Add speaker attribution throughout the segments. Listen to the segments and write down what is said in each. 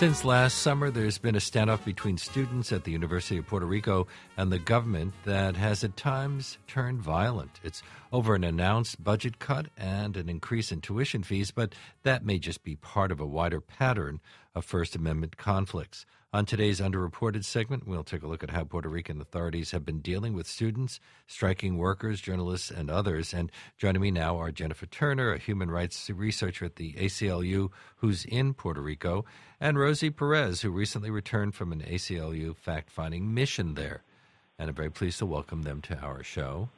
Speaker 1: Since last summer, there's been a standoff between students at the University of Puerto Rico and the government that has at times turned violent. It's over an announced budget cut and an increase in tuition fees, but that may just be part of a wider pattern of First Amendment conflicts. On today's underreported segment, we'll take a look at how Puerto Rican authorities have been dealing with students, striking workers, journalists, and others. And joining me now are Jennifer Turner, a human rights researcher at the ACLU who's in Puerto Rico, and Rosie Perez, who recently returned from an ACLU fact finding mission there. And I'm very pleased to welcome them to our show.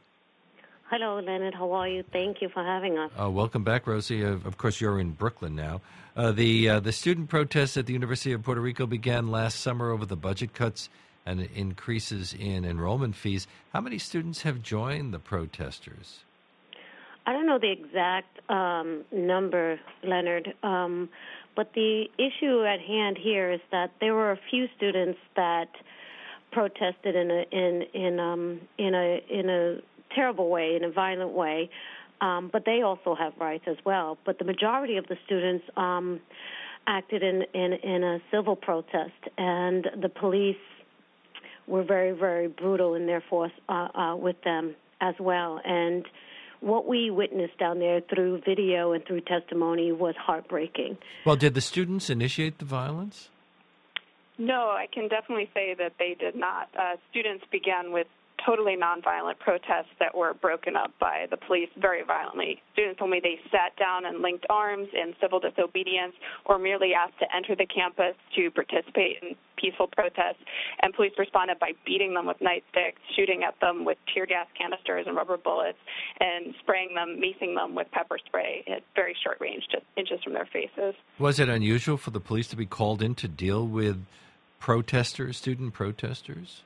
Speaker 2: Hello, Leonard. How are you? Thank you for having us.
Speaker 1: Uh, welcome back, Rosie. Uh, of course, you're in Brooklyn now. Uh, the uh, the student protests at the University of Puerto Rico began last summer over the budget cuts and increases in enrollment fees. How many students have joined the protesters?
Speaker 2: I don't know the exact um, number, Leonard, um, but the issue at hand here is that there were a few students that protested in a in in um, in a in a terrible way, in a violent way. Um, but they also have rights as well. But the majority of the students um, acted in, in, in a civil protest, and the police were very, very brutal in their force uh, uh, with them as well. And what we witnessed down there through video and through testimony was heartbreaking.
Speaker 1: Well, did the students initiate the violence?
Speaker 3: No, I can definitely say that they did not. Uh, students began with totally nonviolent protests that were broken up by the police very violently. Students told me they sat down and linked arms in civil disobedience or merely asked to enter the campus to participate in peaceful protests, and police responded by beating them with nightsticks, shooting at them with tear gas canisters and rubber bullets, and spraying them, macing them with pepper spray at very short range, just inches from their faces.
Speaker 1: Was it unusual for the police to be called in to deal with protesters, student protesters?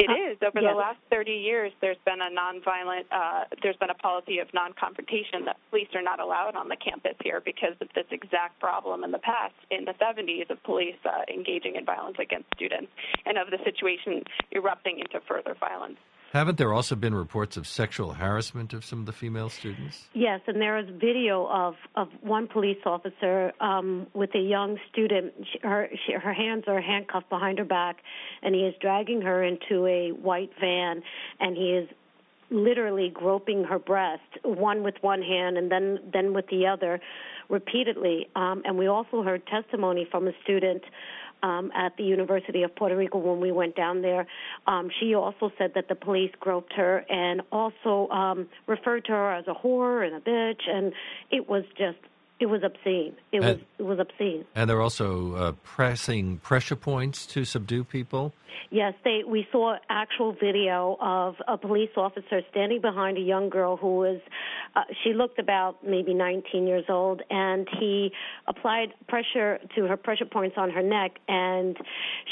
Speaker 3: It uh. Over yes. the last 30 years, there's been a nonviolent, uh, there's been a policy of non-confrontation that police are not allowed on the campus here because of this exact problem in the past, in the 70s, of police uh, engaging in violence against students and of the situation erupting into further violence.
Speaker 1: Haven't there also been reports of sexual harassment of some of the female students?
Speaker 2: Yes, and there is video of, of one police officer um, with a young student. She, her, she, her hands are handcuffed behind her back, and he is dragging her into a white van, and he is literally groping her breast, one with one hand and then then with the other, repeatedly. Um, and we also heard testimony from a student um, at the University of Puerto Rico when we went down there. Um, she also said that the police groped her and also um, referred to her as a whore and a bitch, and it was just it was obscene. It was it was obscene.
Speaker 1: And they're also uh, pressing pressure points to subdue people.
Speaker 2: Yes, they. We saw actual video of a police officer standing behind a young girl who was. Uh, she looked about maybe 19 years old, and he applied pressure to her pressure points on her neck, and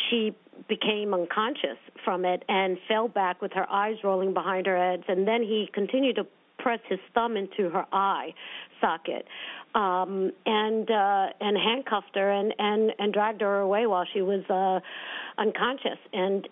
Speaker 2: she became unconscious from it and fell back with her eyes rolling behind her head. And then he continued to press his thumb into her eye socket um, and uh, and handcuffed her and, and and dragged her away while she was uh, unconscious. And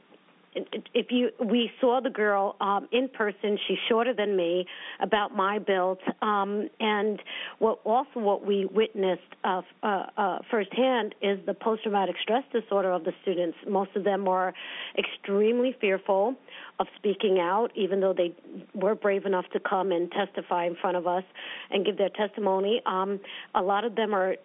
Speaker 2: if you we saw the girl um, in person. She's shorter than me about my build. Um, and what also what we witnessed uh, uh, uh, firsthand is the post traumatic stress disorder of the students. Most of them are extremely fearful of speaking out even though they were brave enough to come and testify in front of us and give their testimony. Um, a lot of them are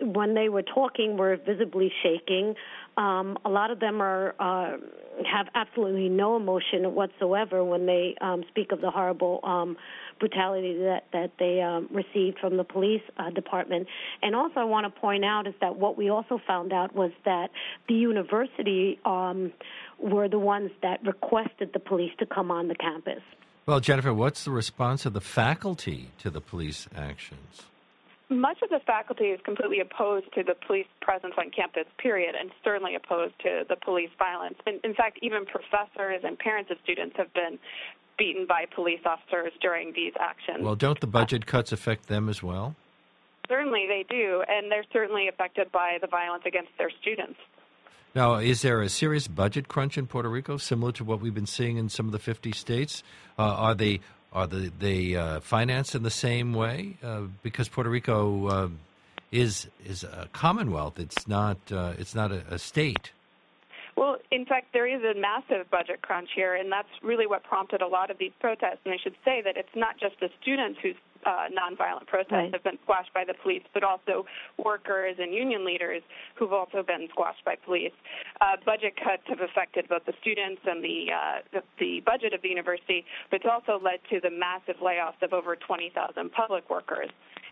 Speaker 2: when they were talking were visibly shaking um, a lot of them are uh, have absolutely no emotion whatsoever when they um, speak of the horrible um, brutality that that they um, received from the police uh, department. And also, I want to point out is that what we also found out was that the university um, were the ones that requested the police to come on the campus.
Speaker 1: Well, Jennifer, what's the response of the faculty to the police actions?
Speaker 3: Much of the faculty is completely opposed to the police presence on campus, period, and certainly opposed to the police violence. In, in fact, even professors and parents of students have been beaten by police officers during these actions.
Speaker 1: Well, don't the budget cuts affect them as well?
Speaker 3: Certainly they do, and they're certainly affected by the violence against their students.
Speaker 1: Now, is there a serious budget crunch in Puerto Rico, similar to what we've been seeing in some of the 50 states? Uh, are they are they, they uh, financed in the same way? Uh, because Puerto Rico uh, is is a commonwealth. It's not uh, it's not a, a state.
Speaker 3: Well, in fact, there is a massive budget crunch here, and that's really what prompted a lot of these protests. And I should say that it's not just the students whose uh, nonviolent protests right. have been squashed by the police, but also workers and union leaders who've also been squashed by police. Uh, budget cuts have affected both the students and the, uh, the, the budget of the university, but it's also led to the massive layoffs of over 20,000 public workers.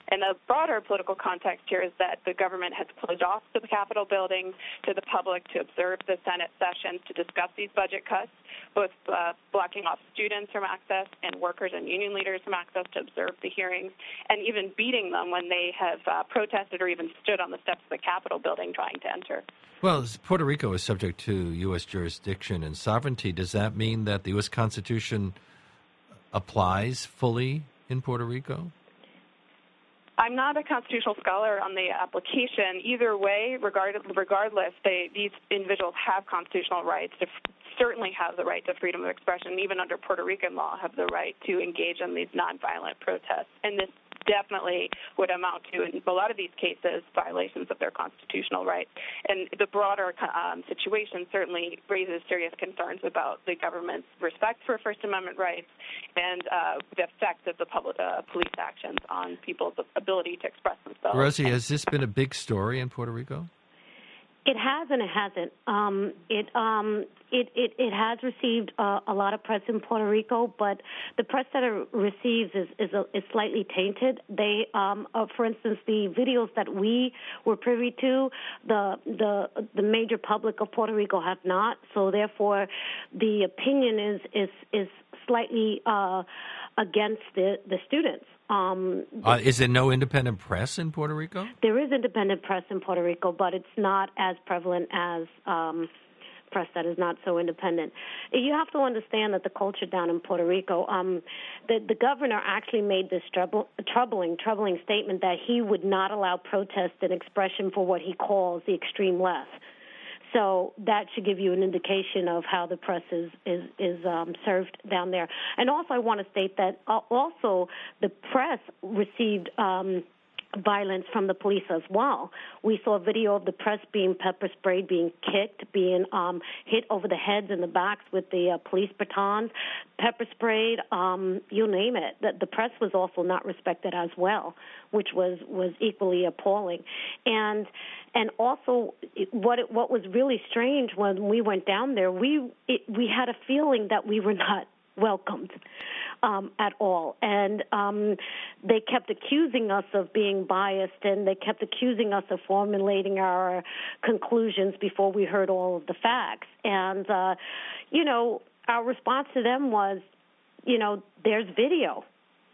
Speaker 3: And the broader political context here is that the government has closed off the Capitol building to the public to observe the Senate sessions to discuss these budget cuts, both uh, blocking off students from access and workers and union leaders from access to observe the hearings, and even beating them when they have uh, protested or even stood on the steps of the Capitol building trying to enter.
Speaker 1: Well, Puerto Rico is subject to U.S. jurisdiction and sovereignty. Does that mean that the U.S. Constitution applies fully in Puerto Rico?
Speaker 3: I'm not a constitutional scholar on the application. Either way, regard, regardless, they, these individuals have constitutional rights to certainly have the right to freedom of expression, even under Puerto Rican law, have the right to engage in these nonviolent protests. And this definitely would amount to, in a lot of these cases, violations of their constitutional rights. And the broader um, situation certainly raises serious concerns about the government's respect for First Amendment rights and uh, the effect of the public, uh, police actions on people's ability to express themselves.
Speaker 1: Rosie, has this been a big story in Puerto Rico?
Speaker 2: It has and it hasn't. Um, it, um, it it it has received uh, a lot of press in Puerto Rico, but the press that it receives is is, a, is slightly tainted. They, um, uh, for instance, the videos that we were privy to, the the the major public of Puerto Rico have not. So therefore, the opinion is is is slightly uh, against the the students.
Speaker 1: Um, uh, is there no independent press in Puerto Rico?
Speaker 2: There is independent press in Puerto Rico, but it's not as prevalent as um, press that is not so independent. You have to understand that the culture down in Puerto Rico, um, the, the governor actually made this trouble, troubling, troubling statement that he would not allow protest and expression for what he calls the extreme left. So that should give you an indication of how the press is is, is um, served down there. And also, I want to state that uh, also the press received. Um, violence from the police as well. We saw video of the press being pepper sprayed, being kicked, being um, hit over the heads and the backs with the uh, police batons, pepper sprayed, um, you name it. The, the press was also not respected as well, which was was equally appalling. And and also what it, what was really strange when we went down there, we it, we had a feeling that we were not welcomed um, at all. And um, they kept accusing us of being biased, and they kept accusing us of formulating our conclusions before we heard all of the facts. And, uh, you know, our response to them was, you know, there's video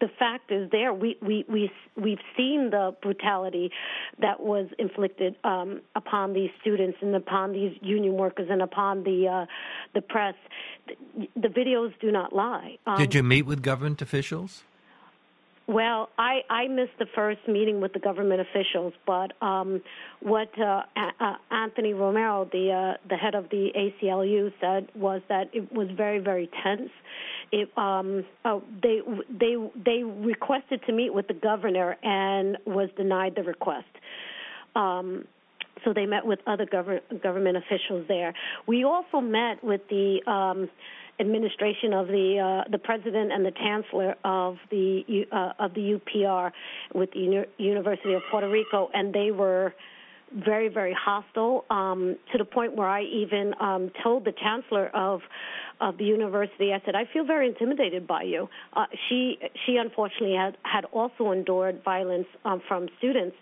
Speaker 2: the fact is there. We we we we've seen the brutality that was inflicted um, upon these students and upon these union workers and upon the uh, the press. The, the, videos do not lie.
Speaker 1: Um, Did you meet with government officials?
Speaker 2: Well, I, I missed the first meeting with the government officials, but um, what uh, uh, Anthony Romero, the uh, the head of the ACLU, said was that it was very very tense. It, um, oh, they they they requested to meet with the governor and was denied the request. Um, so they met with other government government officials there. We also met with the um, administration of the uh, the president and the chancellor of the uh, of the UPR with the Uni- University of Puerto Rico, and they were very very hostile um, to the point where I even um, told the chancellor of of the university. I said I feel very intimidated by you. Uh, she she unfortunately had had also endured violence um, from students.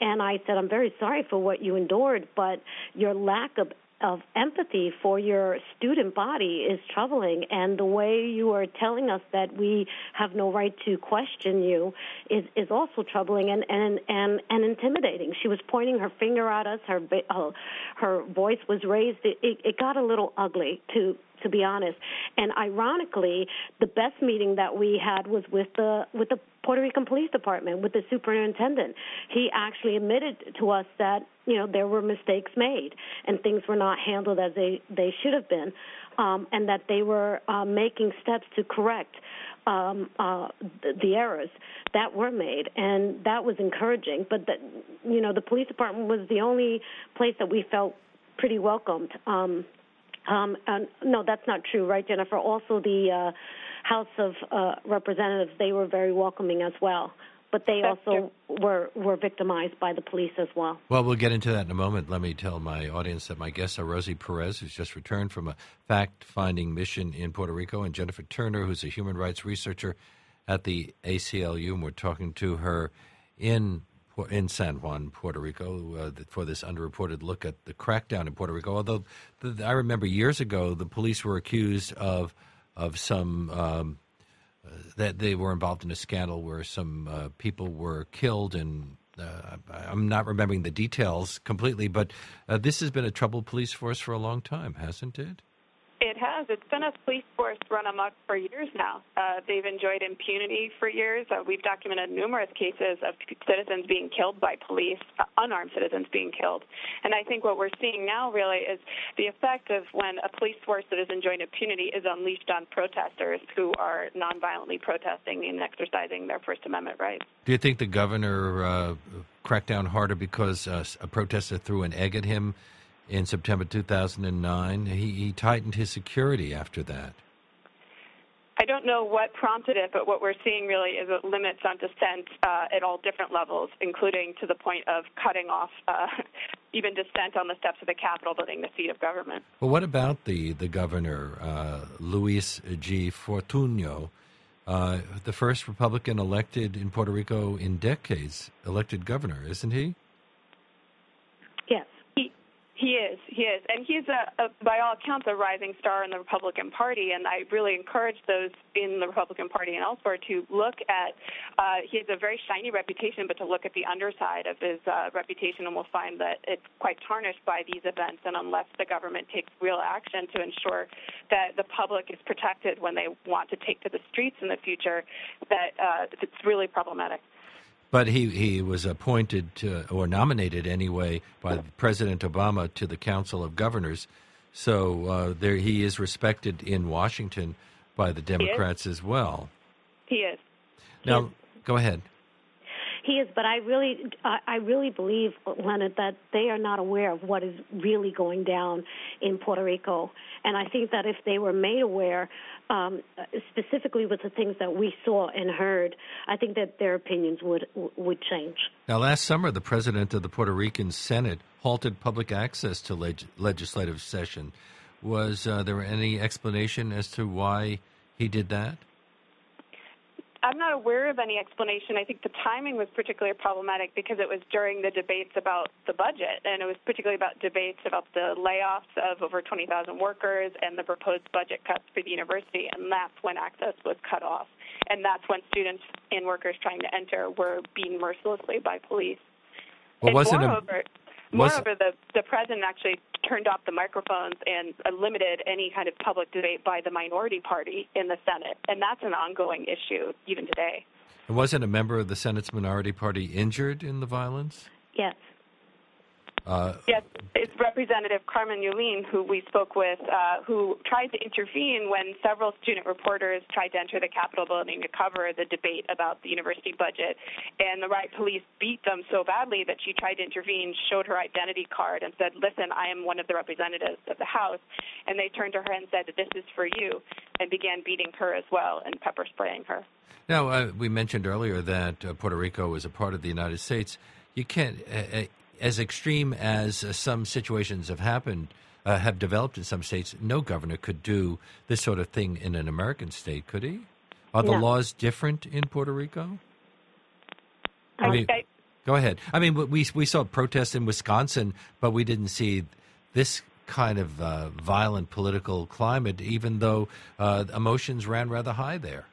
Speaker 2: And I said, I'm very sorry for what you endured, but your lack of of empathy for your student body is troubling. And the way you are telling us that we have no right to question you is is also troubling and and and, and intimidating. She was pointing her finger at us. Her uh, her voice was raised. It, it, it got a little ugly to to be honest. And ironically, the best meeting that we had was with the with the Puerto Rican Police Department with the superintendent. He actually admitted to us that you know there were mistakes made and things were not handled as they they should have been, um, and that they were uh, making steps to correct um, uh, the, the errors that were made, and that was encouraging. But that you know the police department was the only place that we felt pretty welcomed. Um, um, and no, that's not true, right, Jennifer? Also, the uh, House of uh, Representatives, they were very welcoming as well. But they
Speaker 3: That's
Speaker 2: also were were victimized by the police as well.
Speaker 1: Well, we'll get into that in a moment. Let me tell my audience that my guests are Rosie Perez, who's just returned from a fact finding mission in Puerto Rico, and Jennifer Turner, who's a human rights researcher at the ACLU. And we're talking to her in in San Juan, Puerto Rico, uh, for this underreported look at the crackdown in Puerto Rico. Although the, I remember years ago, the police were accused of of some um, uh, that they were involved in a scandal where some uh, people were killed, and uh, I'm not remembering the details completely. But uh, this has been a troubled police force for a long time, hasn't it?
Speaker 3: It has. It's been a police force run amok for years now. Uh, they've enjoyed impunity for years. Uh, we've documented numerous cases of citizens being killed by police, uh, unarmed citizens being killed. And I think what we're seeing now really is the effect of when a police force that is enjoying impunity is unleashed on protesters who are nonviolently protesting and exercising their First Amendment rights.
Speaker 1: Do you think the governor uh, cracked down harder because uh, a protester threw an egg at him? In September 2009. He, he tightened his security after that.
Speaker 3: I don't know what prompted it, but what we're seeing really is limits on dissent uh, at all different levels, including to the point of cutting off uh, even dissent on the steps of the Capitol building, the seat of government.
Speaker 1: Well, what about the, the governor, uh, Luis G. Fortuño, uh, the first Republican elected in Puerto Rico in decades, elected governor, isn't he?
Speaker 3: He is, he is, and he's a, a, by all accounts a rising star in the Republican Party. And I really encourage those in the Republican Party and elsewhere to look at. Uh, he has a very shiny reputation, but to look at the underside of his uh, reputation, and we'll find that it's quite tarnished by these events. And unless the government takes real action to ensure that the public is protected when they want to take to the streets in the future, that uh, it's really problematic.
Speaker 1: But he, he was appointed to, or nominated anyway by President Obama to the Council of Governors. So uh, there he is respected in Washington by the Democrats as well.
Speaker 3: He is.
Speaker 1: Now, go ahead.
Speaker 2: He is, but I really, I really believe, Leonard, that they are not aware of what is really going down in Puerto Rico. And I think that if they were made aware, um, specifically with the things that we saw and heard, I think that their opinions would would change.
Speaker 1: Now, last summer, the president of the Puerto Rican Senate halted public access to leg- legislative session. Was uh, there any explanation as to why he did that?
Speaker 3: I'm not aware of any explanation. I think the timing was particularly problematic because it was during the debates about the budget, and it was particularly about debates about the layoffs of over 20,000 workers and the proposed budget cuts for the university, and that's when access was cut off. And that's when students and workers trying to enter were beaten mercilessly by police.
Speaker 1: Well,
Speaker 3: and
Speaker 1: wasn't
Speaker 3: moreover,
Speaker 1: a,
Speaker 3: moreover, the, the president actually turned off the microphones and limited any kind of public debate by the minority party in the Senate. And that's an ongoing issue even today.
Speaker 1: Wasn't a member of the Senate's minority party injured in the violence?
Speaker 2: Yes.
Speaker 1: Uh,
Speaker 3: yes, it's Representative Carmen Yulin who we spoke with, uh, who tried to intervene when several student reporters tried to enter the Capitol building to cover the debate about the university budget. And the riot police beat them so badly that she tried to intervene, showed her identity card, and said, Listen, I am one of the representatives of the House. And they turned to her and said, This is for you, and began beating her as well and pepper spraying her.
Speaker 1: Now, uh, we mentioned earlier that uh, Puerto Rico is a part of the United States. You can't uh, uh, as extreme as uh, some situations have happened, uh, have developed in some states, no governor could do this sort of thing in an American state, could he? Are the
Speaker 2: no.
Speaker 1: laws different in Puerto Rico?
Speaker 3: I mean, I,
Speaker 1: go ahead. I mean, we we saw protests in Wisconsin, but we didn't see this kind of uh, violent political climate, even though uh, emotions ran rather high there.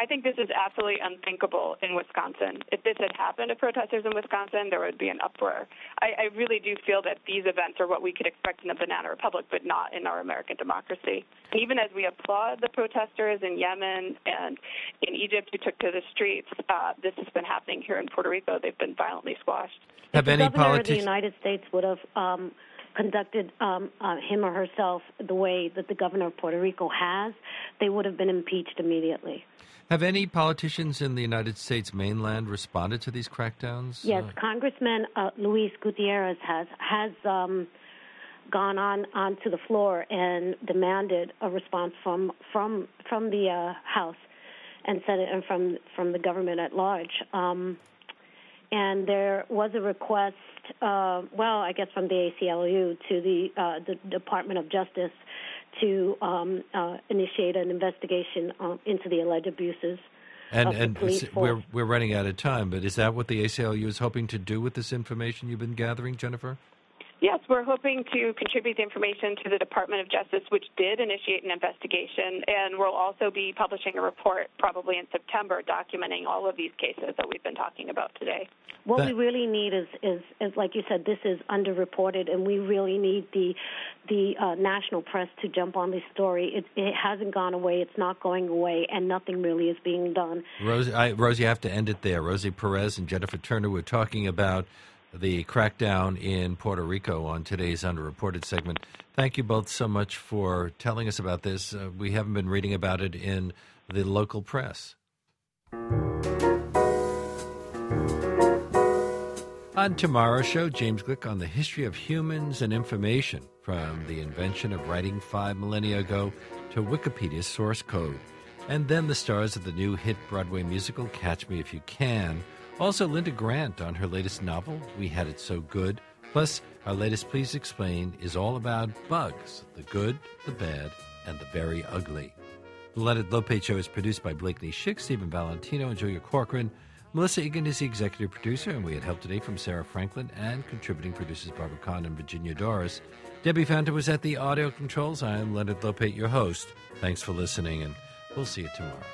Speaker 3: I think this is absolutely unthinkable in Wisconsin. If this had happened to protesters in Wisconsin, there would be an uproar. I, I really do feel that these events are what we could expect in a banana republic, but not in our American democracy. And even as we applaud the protesters in Yemen and in Egypt who took to the streets, uh, this has been happening here in Puerto Rico. They've been violently squashed.
Speaker 1: Have
Speaker 2: if
Speaker 1: any
Speaker 2: the governor
Speaker 1: politicians?
Speaker 2: of the United States would have um, conducted um, uh, him or herself the way that the governor of Puerto Rico has, they would have been impeached immediately.
Speaker 1: Have any politicians in the United States mainland responded to these crackdowns?
Speaker 2: Yes,
Speaker 1: Uh,
Speaker 2: Congressman uh, Luis Gutierrez has has um, gone on onto the floor and demanded a response from from from the uh, House and Senate and from from the government at large. Um, and there was a request, uh, well, I guess from the ACLU to the uh, the Department of Justice to um, uh, initiate an investigation uh, into the alleged abuses.
Speaker 1: and and we're we're running out of time, but is that what the ACLU is hoping to do with this information you've been gathering, Jennifer?
Speaker 3: Yes, we're hoping to contribute the information to the Department of Justice, which did initiate an investigation, and we'll also be publishing a report probably in September documenting all of these cases that we've been talking about today.
Speaker 2: What
Speaker 1: That-
Speaker 2: we really need is, is, is, like you said, this is underreported, and we really need the the uh, national press to jump on this story. It, it hasn't gone away. It's not going away, and nothing really is being done.
Speaker 1: Rosie, I, Rosie, I have to end it there. Rosie Perez and Jennifer Turner were talking about the crackdown in Puerto Rico on today's underreported segment. Thank you both so much for telling us about this. Uh, we haven't been reading about it in the local press. On tomorrow's show, James Gleick on the history of humans and information from the invention of writing five millennia ago to Wikipedia's source code. And then the stars of the new hit Broadway musical Catch Me If You Can. Also, Linda Grant on her latest novel, We Had It So Good. Plus, our latest Please Explain is all about bugs the good, the bad, and the very ugly. The Leonard Lopate Show is produced by Blakeney Schick, Stephen Valentino, and Julia Corcoran. Melissa Egan is the executive producer, and we had help today from Sarah Franklin and contributing producers Barbara Kahn and Virginia Doris. Debbie Fanta was at the audio controls. I am Leonard Lopate, your host. Thanks for listening, and we'll see you tomorrow.